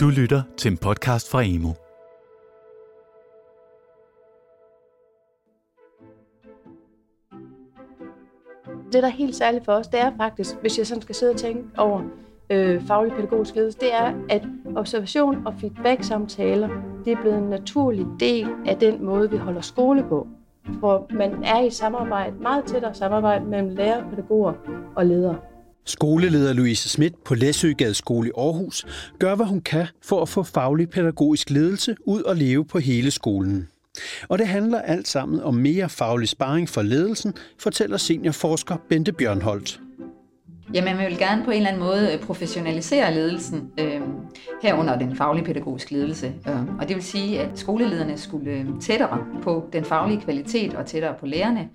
Du lytter til en podcast fra Emo. Det, der er helt særligt for os, det er faktisk, hvis jeg sådan skal sidde og tænke over øh, faglig pædagogisk ledelse, det er, at observation og feedback-samtaler, det er blevet en naturlig del af den måde, vi holder skole på. Hvor man er i samarbejde, meget tættere samarbejde mellem lærer, pædagoger og ledere. Skoleleder Louise Schmidt på Læsøgade Skole i Aarhus gør, hvad hun kan for at få faglig pædagogisk ledelse ud og leve på hele skolen. Og det handler alt sammen om mere faglig sparring for ledelsen, fortæller seniorforsker Bente Bjørnholt. Jamen, man vil gerne på en eller anden måde øh, professionalisere ledelsen, øh, herunder den faglige pædagogiske ledelse. Øhm, og det vil sige, at skolelederne skulle øhm, tættere på den faglige kvalitet og tættere på lærerne,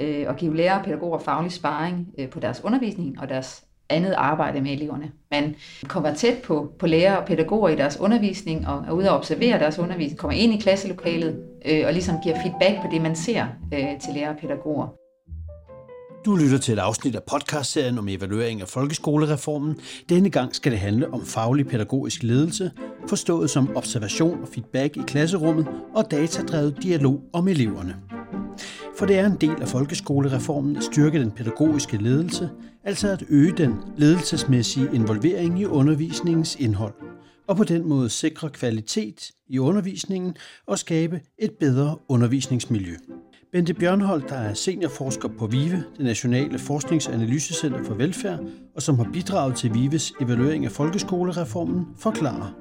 øh, og give lærere og pædagoger faglig sparring øh, på deres undervisning og deres andet arbejde med eleverne. Man kommer tæt på, på lærere og pædagoger i deres undervisning, og er ude og observere deres undervisning, kommer ind i klasselokalet, øh, og ligesom giver feedback på det, man ser øh, til lærere og pædagoger. Du lytter til et afsnit af podcastserien om evaluering af folkeskolereformen. Denne gang skal det handle om faglig pædagogisk ledelse, forstået som observation og feedback i klasserummet og datadrevet dialog om eleverne. For det er en del af folkeskolereformen at styrke den pædagogiske ledelse, altså at øge den ledelsesmæssige involvering i undervisningens indhold, og på den måde sikre kvalitet i undervisningen og skabe et bedre undervisningsmiljø. Bente Bjørnhold, der er seniorforsker på VIVE, det Nationale forskningsanalysecenter for Velfærd, og som har bidraget til VIVEs evaluering af folkeskolereformen, forklarer.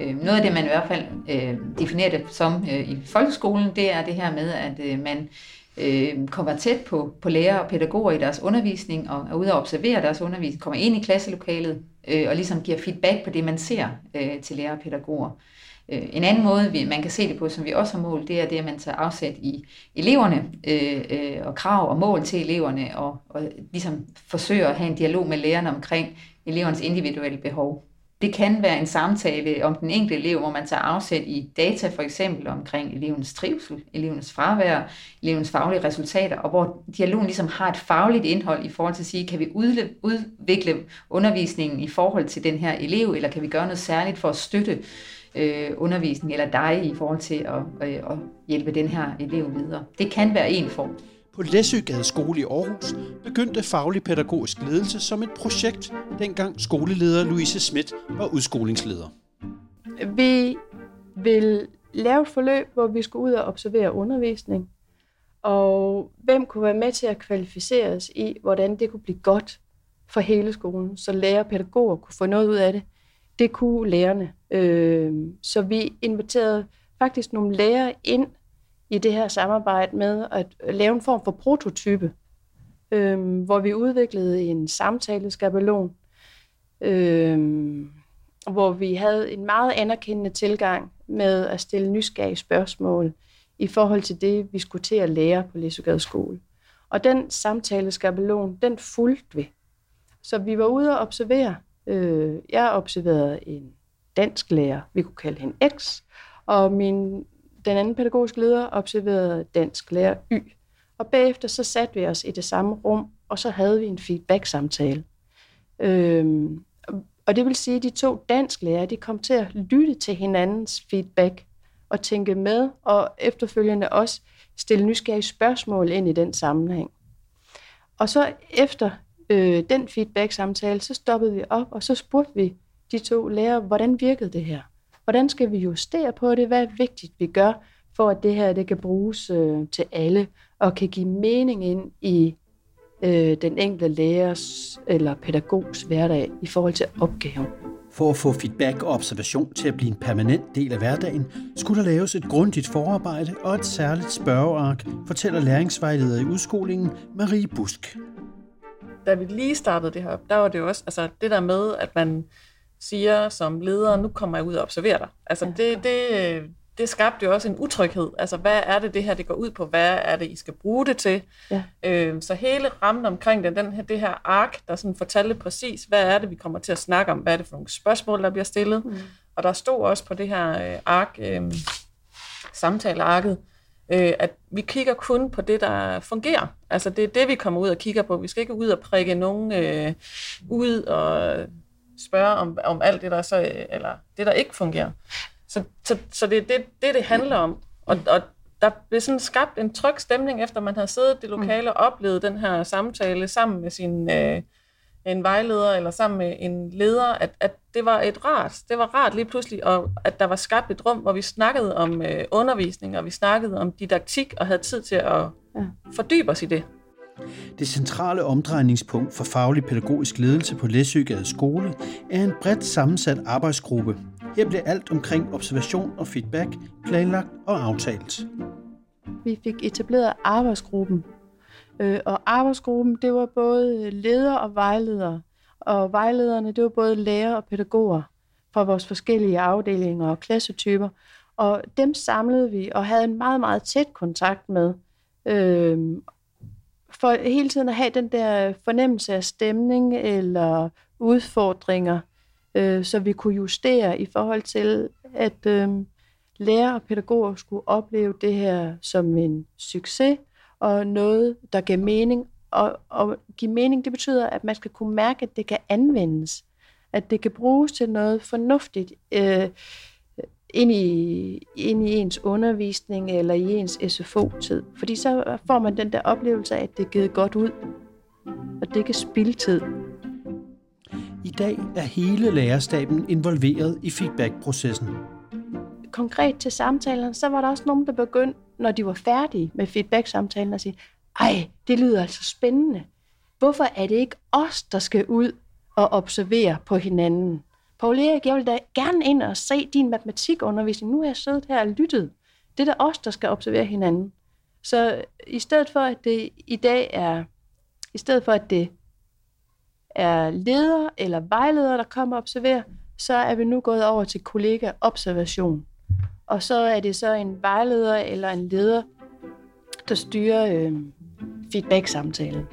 Øh, noget af det, man i hvert fald øh, definerer det som øh, i folkeskolen, det er det her med, at øh, man øh, kommer tæt på, på lærere og pædagoger i deres undervisning, og er ude og observere deres undervisning, kommer ind i klasselokalet, øh, og ligesom giver feedback på det, man ser øh, til lærere og pædagoger. Øh, Øh, en anden måde, man kan se det på, som vi også har mål, det er det, at man tager afsæt i eleverne øh, øh, og krav og mål til eleverne, og, og ligesom forsøger at have en dialog med lærerne omkring elevernes individuelle behov. Det kan være en samtale om den enkelte elev, hvor man tager afsæt i data for eksempel omkring elevens trivsel, elevens fravær, elevens faglige resultater, og hvor dialogen ligesom har et fagligt indhold i forhold til at sige, kan vi udvikle undervisningen i forhold til den her elev, eller kan vi gøre noget særligt for at støtte øh, undervisning eller dig i forhold til at, øh, at hjælpe den her elev videre. Det kan være en form. På Læsøgade Skole i Aarhus begyndte faglig pædagogisk ledelse som et projekt, dengang skoleleder Louise Schmidt var udskolingsleder. Vi vil lave et forløb, hvor vi skulle ud og observere undervisning, og hvem kunne være med til at kvalificeres i, hvordan det kunne blive godt for hele skolen, så lærer og pædagoger kunne få noget ud af det. Det kunne lærerne. Øh, så vi inviterede faktisk nogle lærere ind i det her samarbejde med at lave en form for prototype, øh, hvor vi udviklede en samtaleskabelon, øh, hvor vi havde en meget anerkendende tilgang med at stille nysgerrige spørgsmål i forhold til det, vi skulle til at lære på Læsøgade skole. Og den samtaleskabelon, den fulgte vi. Så vi var ude og observere. Øh, jeg observerede en dansk lærer, vi kunne kalde hende X, og min den anden pædagogiske leder observerede dansk lærer Y. Og bagefter så satte vi os i det samme rum, og så havde vi en feedback-samtale. Øhm, og det vil sige, at de to dansk lærere, de kom til at lytte til hinandens feedback og tænke med, og efterfølgende også stille nysgerrige spørgsmål ind i den sammenhæng. Og så efter øh, den feedback-samtale, så stoppede vi op, og så spurgte vi de to lærere, hvordan virkede det her? Hvordan skal vi justere på det? Hvad er vigtigt, vi gør, for at det her det kan bruges øh, til alle og kan give mening ind i øh, den enkelte lærers eller pædagogs hverdag i forhold til opgaven. For at få feedback og observation til at blive en permanent del af hverdagen, skulle der laves et grundigt forarbejde og et særligt spørgeark, fortæller læringsvejleder i udskolingen Marie Busk. Da vi lige startede det her op, der var det jo også altså det der med, at man siger som leder, nu kommer jeg ud og observerer dig. Altså det, det, det skabte jo også en utryghed. Altså hvad er det, det her det går ud på? Hvad er det, I skal bruge det til? Ja. Øh, så hele rammen omkring det, den her, det her ark, der sådan fortalte præcis, hvad er det, vi kommer til at snakke om? Hvad er det for nogle spørgsmål, der bliver stillet? Mm. Og der stod også på det her øh, ark, øh, samtalearket, øh, at vi kigger kun på det, der fungerer. Altså det er det, vi kommer ud og kigger på. Vi skal ikke ud og prikke nogen øh, ud og spørge om, om alt det, der så, øh, eller det, der ikke fungerer. Så, så, så det er det, det, det handler om. Og, og der blev sådan skabt en tryg stemning, efter man havde siddet i det lokale og oplevet den her samtale sammen med sin øh, en vejleder eller sammen med en leder, at, at det var et rart, det var rart lige pludselig, og at der var skabt et rum, hvor vi snakkede om øh, undervisning, og vi snakkede om didaktik, og havde tid til at ja. fordybe os i det. Det centrale omdrejningspunkt for faglig pædagogisk ledelse på Læsøgade skole er en bredt sammensat arbejdsgruppe. Her bliver alt omkring observation og feedback planlagt og aftalt. Vi fik etableret arbejdsgruppen, øh, og arbejdsgruppen det var både ledere og vejledere, og vejlederne det var både lærere og pædagoger fra vores forskellige afdelinger og klassetyper, og dem samlede vi og havde en meget, meget tæt kontakt med. Øh, for hele tiden at have den der fornemmelse af stemning eller udfordringer, øh, så vi kunne justere i forhold til, at øh, lærere og pædagoger skulle opleve det her som en succes og noget, der gav mening. Og, og give mening, det betyder, at man skal kunne mærke, at det kan anvendes, at det kan bruges til noget fornuftigt. Øh, ind i, ind i ens undervisning eller i ens SFO-tid. Fordi så får man den der oplevelse af, at det er givet godt ud, og det kan spilde tid. I dag er hele lærerstaben involveret i feedback-processen. Konkret til samtalerne, så var der også nogen, der begyndte, når de var færdige med feedback-samtalen, at sige, ej, det lyder altså spændende. Hvorfor er det ikke os, der skal ud og observere på hinanden? Paul Erik, jeg vil da gerne ind og se din matematikundervisning. Nu har jeg siddet her og lyttet. Det er da os, der skal observere hinanden. Så i stedet for, at det i dag er, i stedet for, at det er leder eller vejleder, der kommer og observerer, så er vi nu gået over til kollega-observation. Og så er det så en vejleder eller en leder, der styrer øh, feedback-samtalen.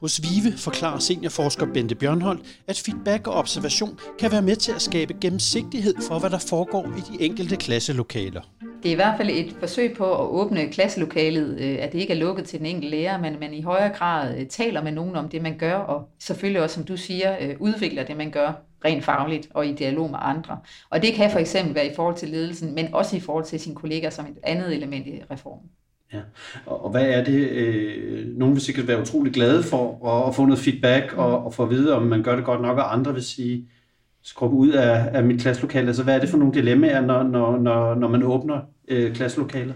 Hos VIVE forklarer seniorforsker Bente Bjørnholdt, at feedback og observation kan være med til at skabe gennemsigtighed for, hvad der foregår i de enkelte klasselokaler. Det er i hvert fald et forsøg på at åbne klasselokalet, øh, at det ikke er lukket til den enkelte lærer, men man i højere grad øh, taler med nogen om det, man gør, og selvfølgelig også, som du siger, øh, udvikler det, man gør rent fagligt og i dialog med andre. Og det kan for eksempel være i forhold til ledelsen, men også i forhold til sine kollegaer som et andet element i reformen. Ja. Og, og hvad er det, øh, nogen vil sikkert være utrolig glade for at, at få noget feedback og, og få at vide, om man gør det godt nok, og andre vil sige, skrubbe ud af, af mit klasselokale. Altså hvad er det for nogle dilemmaer, når, når, når, når man åbner øh, klasselokalet?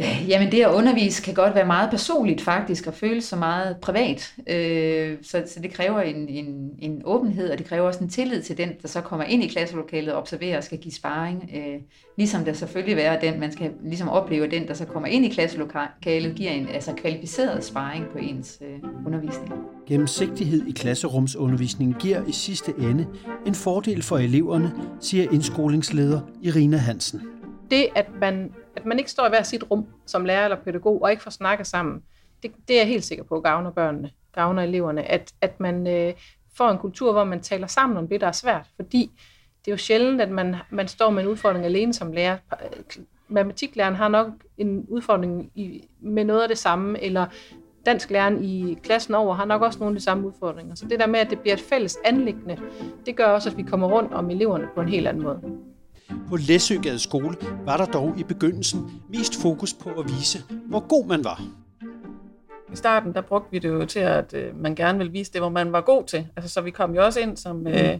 Øh, jamen det at undervise kan godt være meget personligt faktisk, og føles så meget privat. Øh, så, så det kræver en, en, en åbenhed, og det kræver også en tillid til den, der så kommer ind i klasselokalet og observerer og skal give sparring. Øh, ligesom der selvfølgelig være den, man skal ligesom opleve, den, der så kommer ind i klasselokalet, giver en altså kvalificeret sparring på ens øh, undervisning. Gennemsigtighed i klasserumsundervisningen giver i sidste ende en fordel for eleverne, siger indskolingsleder Irina Hansen. Det, at man at man ikke står i hver sit rum som lærer eller pædagog og ikke får snakket sammen, det, det er jeg helt sikker på gavner børnene, gavner eleverne, at, at man øh, får en kultur, hvor man taler sammen om det, der er svært, fordi det er jo sjældent, at man, man står med en udfordring alene som lærer. Matematiklæreren har nok en udfordring i, med noget af det samme, eller dansklæreren i klassen over har nok også nogle af de samme udfordringer. Så det der med, at det bliver et fælles anlæggende, det gør også, at vi kommer rundt om eleverne på en helt anden måde. På Læsøgade skole var der dog i begyndelsen mest fokus på at vise, hvor god man var. I starten der brugte vi det jo til, at øh, man gerne ville vise det, hvor man var god til. Altså, så vi kom jo også ind som, øh,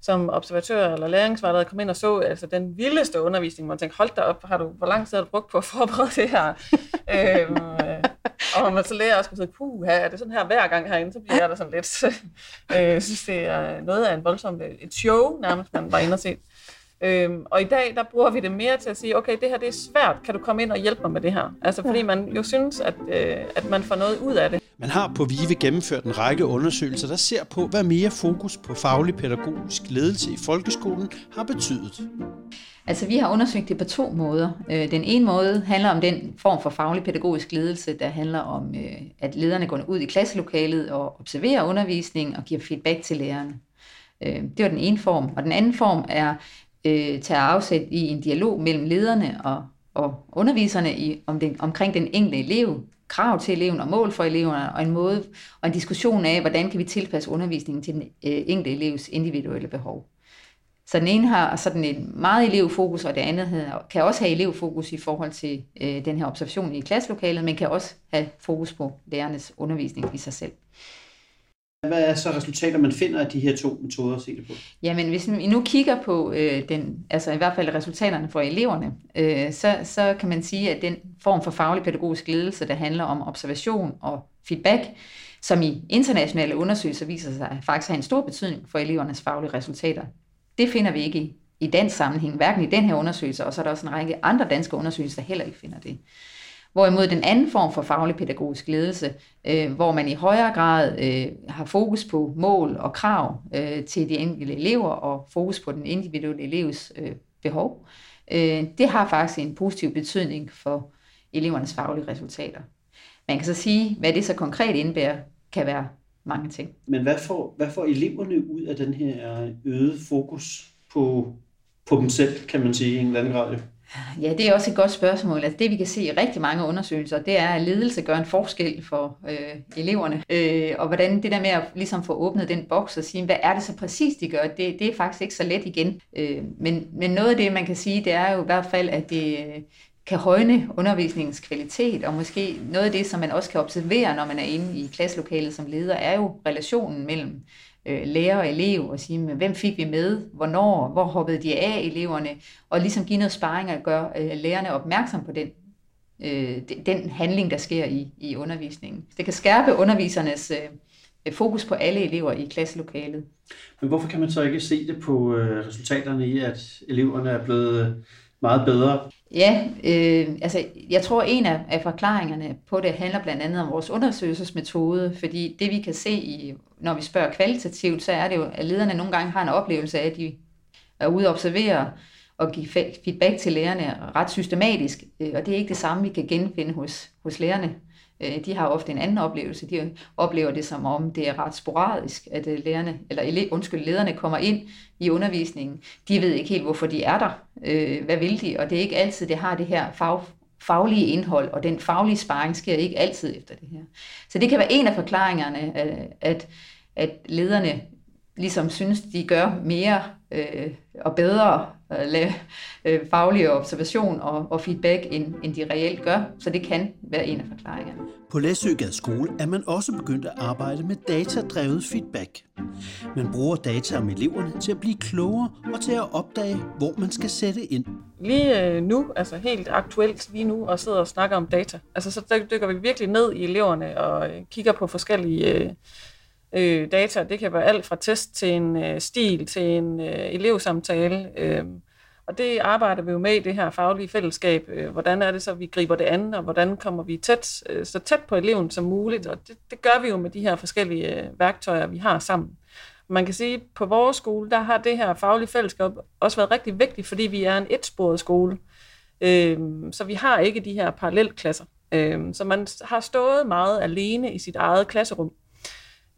som observatør eller læringsvejleder, kom ind og så altså, den vildeste undervisning, hvor man tænkte, hold da op, har du, hvor lang tid har du brugt på at forberede det her? øhm, øh, og man så lærer også sige, puh, er det sådan her hver gang herinde, så bliver jeg da sådan lidt, øh, jeg synes, det er noget af en voldsom, et show nærmest, man var inde og se. Øhm, og i dag, der bruger vi det mere til at sige, okay, det her det er svært, kan du komme ind og hjælpe mig med det her? Altså fordi man jo synes, at, øh, at man får noget ud af det. Man har på VIVE gennemført en række undersøgelser, der ser på, hvad mere fokus på faglig pædagogisk ledelse i folkeskolen har betydet. Altså vi har undersøgt det på to måder. Øh, den ene måde handler om den form for faglig pædagogisk ledelse, der handler om, øh, at lederne går ud i klasselokalet og observerer undervisning og giver feedback til lærerne. Øh, det var den ene form. Og den anden form er øh, tager afsæt i en dialog mellem lederne og, og underviserne i, om den, omkring den enkelte elev, krav til eleven og mål for eleverne, og en måde og en diskussion af, hvordan kan vi tilpasse undervisningen til den øh, enkelte elevs individuelle behov. Så den ene har sådan en meget elevfokus, og det andet kan også have elevfokus i forhold til øh, den her observation i klasselokalet, men kan også have fokus på lærernes undervisning i sig selv. Hvad er så resultater, man finder af de her to metoder at se det på? Jamen, hvis vi nu kigger på øh, den, altså i hvert fald resultaterne for eleverne, øh, så, så kan man sige, at den form for faglig pædagogisk ledelse, der handler om observation og feedback, som i internationale undersøgelser viser sig faktisk have en stor betydning for elevernes faglige resultater. Det finder vi ikke i, i dansk sammenhæng, hverken i den her undersøgelse, og så er der også en række andre danske undersøgelser, der heller ikke finder det. Hvorimod den anden form for faglig pædagogisk ledelse, øh, hvor man i højere grad øh, har fokus på mål og krav øh, til de enkelte elever og fokus på den individuelle elevs øh, behov, øh, det har faktisk en positiv betydning for elevernes faglige resultater. Man kan så sige, hvad det så konkret indebærer, kan være mange ting. Men hvad får, hvad får eleverne ud af den her øh, øget fokus på, på dem selv, kan man sige, i en eller anden grad? Ja, det er også et godt spørgsmål. Altså det vi kan se i rigtig mange undersøgelser, det er, at ledelse gør en forskel for øh, eleverne. Øh, og hvordan det der med at ligesom få åbnet den boks og sige, hvad er det så præcis, de gør, det, det er faktisk ikke så let igen. Øh, men, men noget af det, man kan sige, det er jo i hvert fald, at det øh, kan højne undervisningens kvalitet, og måske noget af det, som man også kan observere, når man er inde i klasselokalet som leder, er jo relationen mellem øh, lærer og elev og sige, hvem fik vi med, hvornår, hvor hoppede de af eleverne, og ligesom give noget sparring og gøre øh, lærerne opmærksom på den, øh, den handling, der sker i, i undervisningen. Det kan skærpe undervisernes øh, øh, fokus på alle elever i klasselokalet. Men hvorfor kan man så ikke se det på øh, resultaterne i, at eleverne er blevet meget bedre? Ja, øh, altså jeg tror en af, af forklaringerne på det handler blandt andet om vores undersøgelsesmetode, fordi det vi kan se, i, når vi spørger kvalitativt, så er det jo, at lederne nogle gange har en oplevelse af, at de er ude og observere og give feedback til lærerne ret systematisk, øh, og det er ikke det samme, vi kan genfinde hos, hos lærerne. Øh, de har ofte en anden oplevelse. De oplever det som om, det er ret sporadisk, at øh, lærerne, eller ele, undskyld, lederne kommer ind i undervisningen. De ved ikke helt, hvorfor de er der. Øh, hvad vil de? Og det er ikke altid, det har det her fag, faglige indhold, og den faglige sparring sker ikke altid efter det her. Så det kan være en af forklaringerne, at, at lederne ligesom synes, de gør mere øh, og bedre øh, lave øh, faglig observation og, og feedback, end, end de reelt gør. Så det kan være en af forklaringerne. På Læsøgade Skole er man også begyndt at arbejde med datadrevet feedback. Man bruger data om eleverne til at blive klogere og til at opdage, hvor man skal sætte ind. Lige øh, nu, altså helt aktuelt lige nu, og sidder og snakker om data. Altså så dykker vi virkelig ned i eleverne og øh, kigger på forskellige øh, data. Det kan være alt fra test til en øh, stil til en øh, elevsamtale. Øh, og det arbejder vi jo med i det her faglige fællesskab. Øh, hvordan er det så, vi griber det an, og hvordan kommer vi tæt, øh, så tæt på eleven som muligt. Og det, det gør vi jo med de her forskellige øh, værktøjer, vi har sammen. Man kan sige, at på vores skole, der har det her faglige fællesskab også været rigtig vigtigt, fordi vi er en etsporet skole. Øh, så vi har ikke de her parallelklasser. Øh, så man har stået meget alene i sit eget klasserum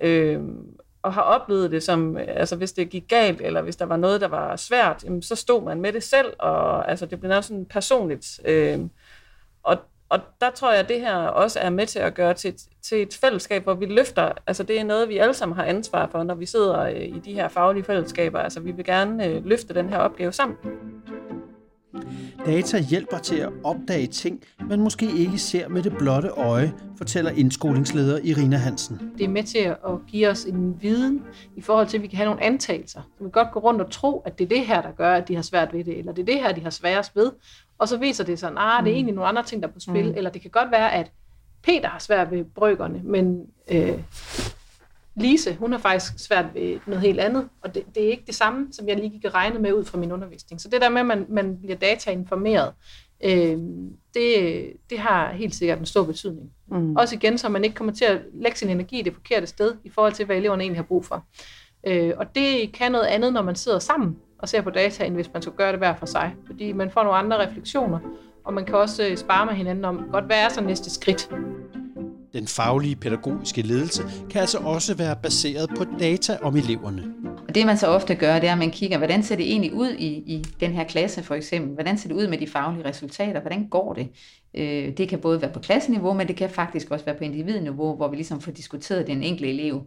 øh, og har oplevet det som, altså hvis det gik galt, eller hvis der var noget, der var svært, jamen, så stod man med det selv, og altså, det blev nærmest sådan personligt. Øh, og, og der tror jeg, at det her også er med til at gøre til, til et fællesskab, hvor vi løfter, altså det er noget, vi alle sammen har ansvar for, når vi sidder øh, i de her faglige fællesskaber. Altså vi vil gerne øh, løfte den her opgave sammen. Data hjælper til at opdage ting, man måske ikke ser med det blotte øje, fortæller indskolingsleder Irina Hansen. Det er med til at give os en viden i forhold til, at vi kan have nogle antagelser. Vi kan godt gå rundt og tro, at det er det her, der gør, at de har svært ved det, eller det er det her, de har sværest ved. Og så viser det sig, at nah, det er mm. egentlig nogle andre ting, der er på spil. Mm. Eller det kan godt være, at Peter har svært ved brøkkerne, men øh, Lise, hun har faktisk svært ved noget helt andet, og det, det er ikke det samme, som jeg lige gik og regnede med ud fra min undervisning. Så det der med, at man, man bliver datainformeret, øh, det, det har helt sikkert en stor betydning. Mm. Også igen, så man ikke kommer til at lægge sin energi det forkerte sted, i forhold til, hvad eleverne egentlig har brug for. Øh, og det kan noget andet, når man sidder sammen og ser på data, end hvis man skulle gøre det hver for sig. Fordi man får nogle andre refleksioner, og man kan også øh, spare med hinanden om, godt, hvad er så næste skridt? Den faglige pædagogiske ledelse kan altså også være baseret på data om eleverne. Og det man så ofte gør, det er, at man kigger, hvordan ser det egentlig ud i, i den her klasse for eksempel? Hvordan ser det ud med de faglige resultater? Hvordan går det? Øh, det kan både være på klasseniveau, men det kan faktisk også være på individniveau, hvor vi ligesom får diskuteret den enkelte elev.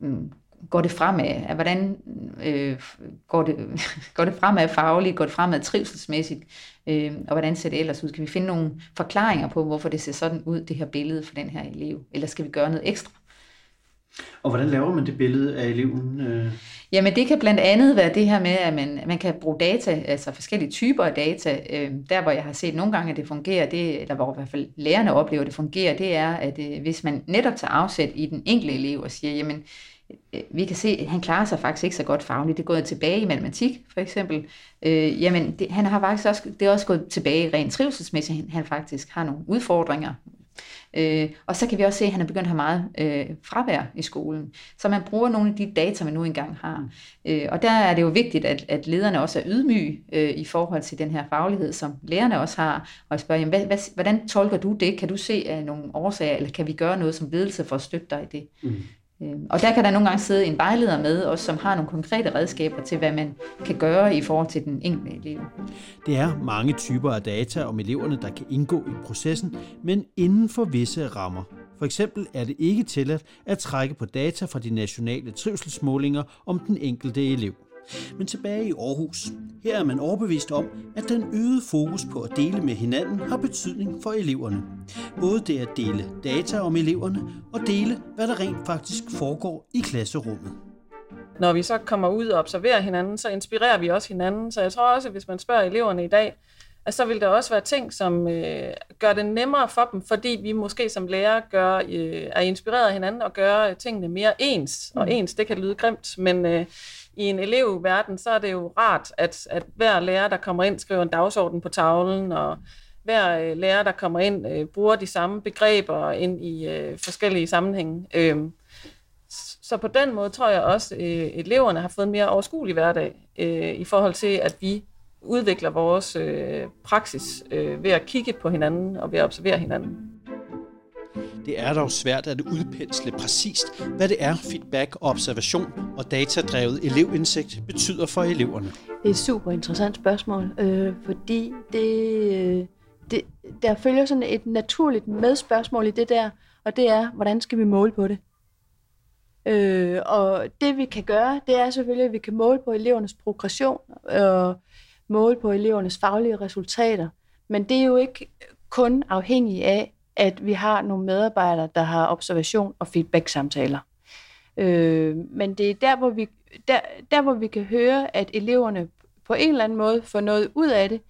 Mm, Går det fremad? Hvordan øh, går, det, går det fremad fagligt? Går det fremad trivselsmæssigt? Øh, og hvordan ser det ellers ud? Kan vi finde nogle forklaringer på, hvorfor det ser sådan ud, det her billede for den her elev? Eller skal vi gøre noget ekstra? Og hvordan laver man det billede af eleven? Øh? Jamen det kan blandt andet være det her med, at man, man kan bruge data, altså forskellige typer af data. Øh, der hvor jeg har set nogle gange, at det fungerer, det, eller hvor i hvert fald lærerne oplever, at det fungerer, det er, at øh, hvis man netop tager afsæt i den enkelte elev og siger, jamen Øh, vi kan se, at han klarer sig faktisk ikke så godt fagligt. Det er gået tilbage i matematik, for eksempel. Øh, jamen, det, han har faktisk også, det er også gået tilbage rent trivselsmæssigt. Han, han faktisk har nogle udfordringer Øh, og så kan vi også se, at han er begyndt at have meget øh, fravær i skolen. Så man bruger nogle af de data, man nu engang har. Øh, og der er det jo vigtigt, at, at lederne også er ydmyge øh, i forhold til den her faglighed, som lærerne også har. Og spørger, jamen, hvad, hvad, hvordan tolker du det? Kan du se af nogle årsager, eller kan vi gøre noget som ledelse for at støtte dig i det? Mm. Øhm, og der kan der nogle gange sidde en vejleder med, og som har nogle konkrete redskaber til, hvad man kan gøre i forhold til den enkelte elev. Det er mange typer af data om eleverne, der kan indgå i processen, men inden for visse rammer. For eksempel er det ikke tilladt at trække på data fra de nationale trivselsmålinger om den enkelte elev. Men tilbage i Aarhus. Her er man overbevist om, at den øgede fokus på at dele med hinanden har betydning for eleverne. Både det at dele data om eleverne og dele, hvad der rent faktisk foregår i klasserummet. Når vi så kommer ud og observerer hinanden, så inspirerer vi også hinanden. Så jeg tror også, at hvis man spørger eleverne i dag, at så vil der også være ting, som øh, gør det nemmere for dem, fordi vi måske som lærer gør, øh, er inspireret af hinanden og gør tingene mere ens. Og mm. ens, det kan lyde grimt, men øh, i en elevverden, så er det jo rart, at, at hver lærer, der kommer ind, skriver en dagsorden på tavlen, og hver øh, lærer, der kommer ind, øh, bruger de samme begreber ind i øh, forskellige sammenhænge. Øh, så på den måde tror jeg også, at øh, eleverne har fået en mere overskuelig hverdag øh, i forhold til, at vi udvikler vores øh, praksis øh, ved at kigge på hinanden og ved at observere hinanden. Det er dog svært at udpensle præcist, hvad det er, feedback, observation og datadrevet elevindsigt betyder for eleverne. Det er et super interessant spørgsmål, øh, fordi det, øh, det, der følger sådan et naturligt medspørgsmål i det der, og det er, hvordan skal vi måle på det? Øh, og det vi kan gøre, det er selvfølgelig, at vi kan måle på elevernes progression og måle på elevernes faglige resultater. Men det er jo ikke kun afhængigt af, at vi har nogle medarbejdere, der har observation og feedback-samtaler. Øh, men det er der hvor, vi, der, der, hvor vi kan høre, at eleverne på en eller anden måde får noget ud af det,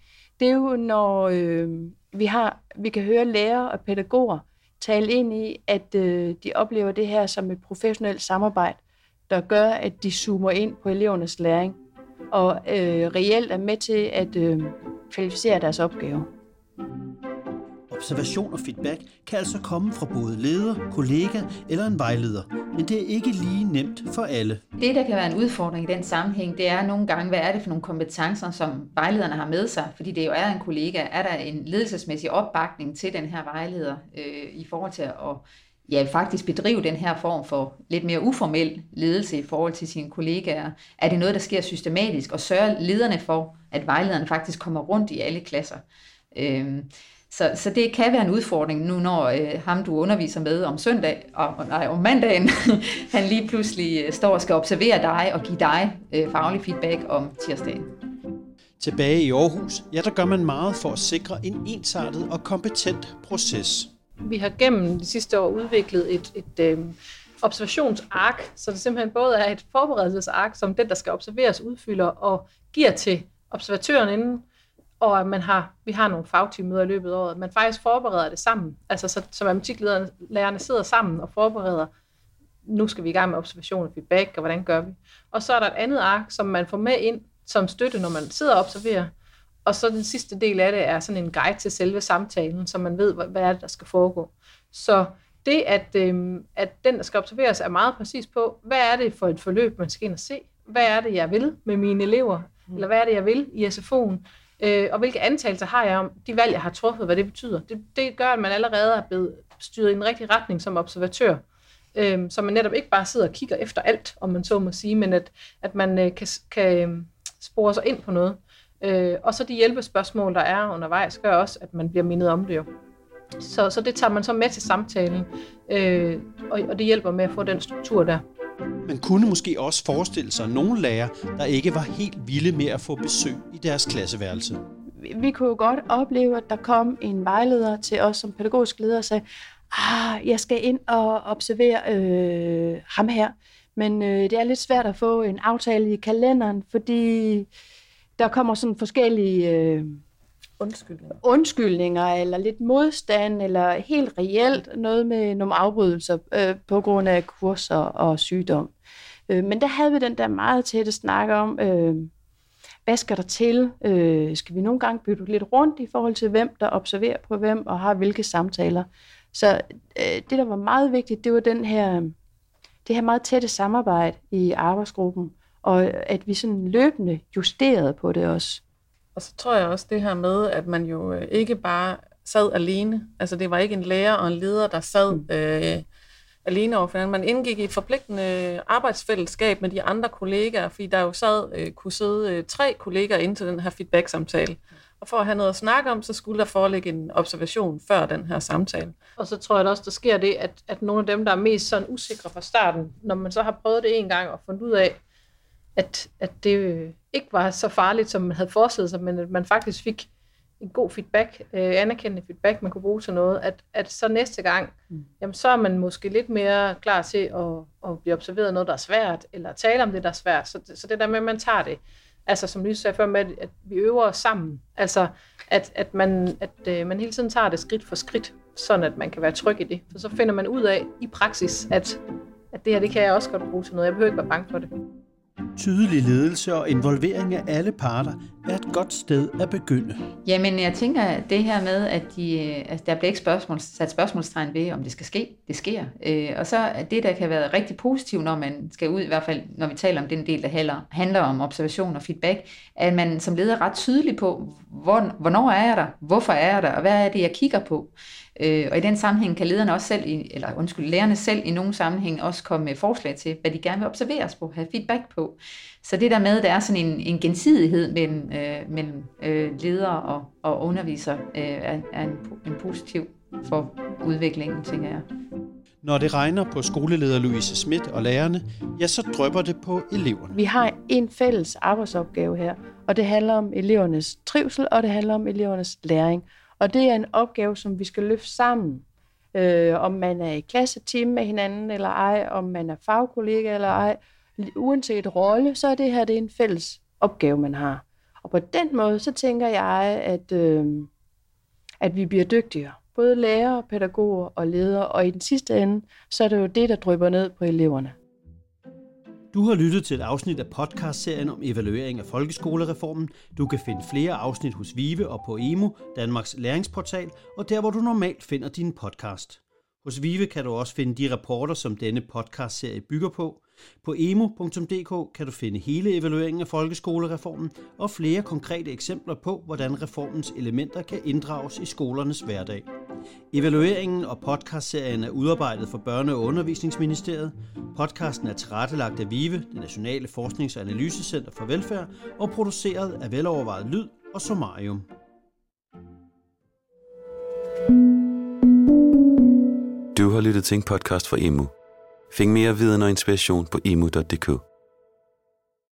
det er jo, når øh, vi, har, vi kan høre lærere og pædagoger tale ind i, at øh, de oplever det her som et professionelt samarbejde, der gør, at de zoomer ind på elevernes læring og øh, reelt er med til at øh, kvalificere deres opgave. Observation og feedback kan altså komme fra både leder, kollega eller en vejleder, men det er ikke lige nemt for alle. Det, der kan være en udfordring i den sammenhæng, det er nogle gange, hvad er det for nogle kompetencer, som vejlederne har med sig? Fordi det jo er en kollega. Er der en ledelsesmæssig opbakning til den her vejleder øh, i forhold til at ja, faktisk bedrive den her form for lidt mere uformel ledelse i forhold til sine kollegaer? Er det noget, der sker systematisk, og sørger lederne for, at vejlederne faktisk kommer rundt i alle klasser? Øh, så, så det kan være en udfordring nu, når øh, ham, du underviser med om søndag, og, nej, om mandagen, han lige pludselig øh, står og skal observere dig og give dig øh, faglig feedback om tirsdagen. Tilbage i Aarhus, ja, der gør man meget for at sikre en ensartet og kompetent proces. Vi har gennem de sidste år udviklet et, et øh, observationsark, så det simpelthen både er et forberedelsesark, som den, der skal observeres, udfylder og giver til observatøren inden, og at man har, vi har nogle fagteammøder i løbet af året, man faktisk forbereder det sammen. Altså så, så matematiklærerne sidder sammen og forbereder, nu skal vi i gang med observation og feedback, og hvordan gør vi? Og så er der et andet ark, som man får med ind som støtte, når man sidder og observerer. Og så den sidste del af det er sådan en guide til selve samtalen, så man ved, hvad er det, der skal foregå. Så det, at, øh, at den, der skal observeres, er meget præcis på, hvad er det for et forløb, man skal ind og se? Hvad er det, jeg vil med mine elever? Eller hvad er det, jeg vil i SFO'en? Øh, og hvilke antagelser har jeg om de valg, jeg har truffet, hvad det betyder. Det, det gør, at man allerede er blevet styret i en rigtig retning som observatør. øh, så man netop ikke bare sidder og kigger efter alt, om man så må sige, men at, at man øh, kan, kan øh, spore sig ind på noget. Øh, og så de hjælpespørgsmål, der er undervejs, gør også, at man bliver mindet om det jo. Så, så det tager man så med til samtalen, øh, og, og det hjælper med at få den struktur der. Man kunne måske også forestille sig nogle lærere, der ikke var helt vilde med at få besøg i deres klasseværelse. Vi kunne jo godt opleve, at der kom en vejleder til os som pædagogisk leder og sagde, ah, jeg skal ind og observere øh, ham her, men øh, det er lidt svært at få en aftale i kalenderen, fordi der kommer sådan forskellige... Øh, Undskyldninger. undskyldninger, eller lidt modstand, eller helt reelt noget med nogle afbrydelser øh, på grund af kurser og sygdom. Øh, men der havde vi den der meget tætte snak om, øh, hvad skal der til? Øh, skal vi nogle gange bytte lidt rundt i forhold til, hvem der observerer på hvem, og har hvilke samtaler? Så øh, det, der var meget vigtigt, det var den her, det her meget tætte samarbejde i arbejdsgruppen, og at vi sådan løbende justerede på det også. Og så tror jeg også det her med, at man jo øh, ikke bare sad alene. Altså det var ikke en lærer og en leder, der sad mm. øh, alene over hinanden. Man indgik i et forpligtende arbejdsfællesskab med de andre kollegaer, fordi der jo sad, øh, kunne sidde øh, tre kollegaer ind til den her feedback-samtale. Og for at have noget at snakke om, så skulle der foreligge en observation før den her samtale. Og så tror jeg også, der sker det, at, at nogle af dem, der er mest sådan usikre fra starten, når man så har prøvet det en gang og fundet ud af, at, at det øh, ikke var så farligt, som man havde forestillet sig, men at man faktisk fik en god feedback, øh, anerkendende feedback, man kunne bruge til noget, at, at så næste gang, mm. jamen så er man måske lidt mere klar til at, at blive observeret noget, der er svært, eller tale om det, der er svært. Så, så det der med, at man tager det, altså som Lise sagde før med, at vi øver os sammen, altså at, at, man, at øh, man hele tiden tager det skridt for skridt, sådan at man kan være tryg i det. For så finder man ud af i praksis, at, at det her, det kan jeg også godt bruge til noget. Jeg behøver ikke være bange for det. Tydelig ledelse og involvering af alle parter er et godt sted at begynde. Jamen, jeg tænker, det her med, at de, altså, der bliver ikke spørgsmål, sat spørgsmålstegn ved, om det skal ske. Det sker. Øh, og så det, der kan være rigtig positivt, når man skal ud, i hvert fald når vi taler om den del, der handler, handler om observation og feedback, at man som leder er ret tydelig på, hvor, hvornår er jeg der, hvorfor er jeg der, og hvad er det, jeg kigger på. Øh, og i den sammenhæng kan lederne også selv, i, eller undskyld, lærerne selv i nogle sammenhæng også komme med forslag til, hvad de gerne vil observeres på, have feedback på. Så det der med, der er sådan en, en gensidighed mellem, øh, mellem øh, ledere og, og undervisere, øh, er, er en, en positiv for udviklingen, tænker jeg. Når det regner på skoleleder Louise Schmidt og lærerne, ja, så drøber det på eleverne. Vi har en fælles arbejdsopgave her, og det handler om elevernes trivsel, og det handler om elevernes læring. Og det er en opgave, som vi skal løfte sammen. Øh, om man er i klasseteam med hinanden eller ej, om man er fagkollega eller ej. Uanset rolle, så er det her det er en fælles opgave, man har. Og på den måde, så tænker jeg, at, øh, at vi bliver dygtigere. Både lærere, pædagoger og ledere. Og i den sidste ende, så er det jo det, der drypper ned på eleverne. Du har lyttet til et afsnit af podcastserien om evaluering af folkeskolereformen. Du kan finde flere afsnit hos Vive og på Emo, Danmarks læringsportal, og der hvor du normalt finder din podcast. Hos Vive kan du også finde de rapporter, som denne podcastserie bygger på. På emo.dk kan du finde hele evalueringen af folkeskolereformen og flere konkrete eksempler på, hvordan reformens elementer kan inddrages i skolernes hverdag. Evalueringen og podcastserien er udarbejdet for Børne- og Undervisningsministeriet. Podcasten er tilrettelagt af VIVE, det Nationale Forsknings- og Analysecenter for Velfærd, og produceret af velovervejet lyd og Somarium. Har lyttet til en podcast fra Emu. Find mere viden og inspiration på emu.dk.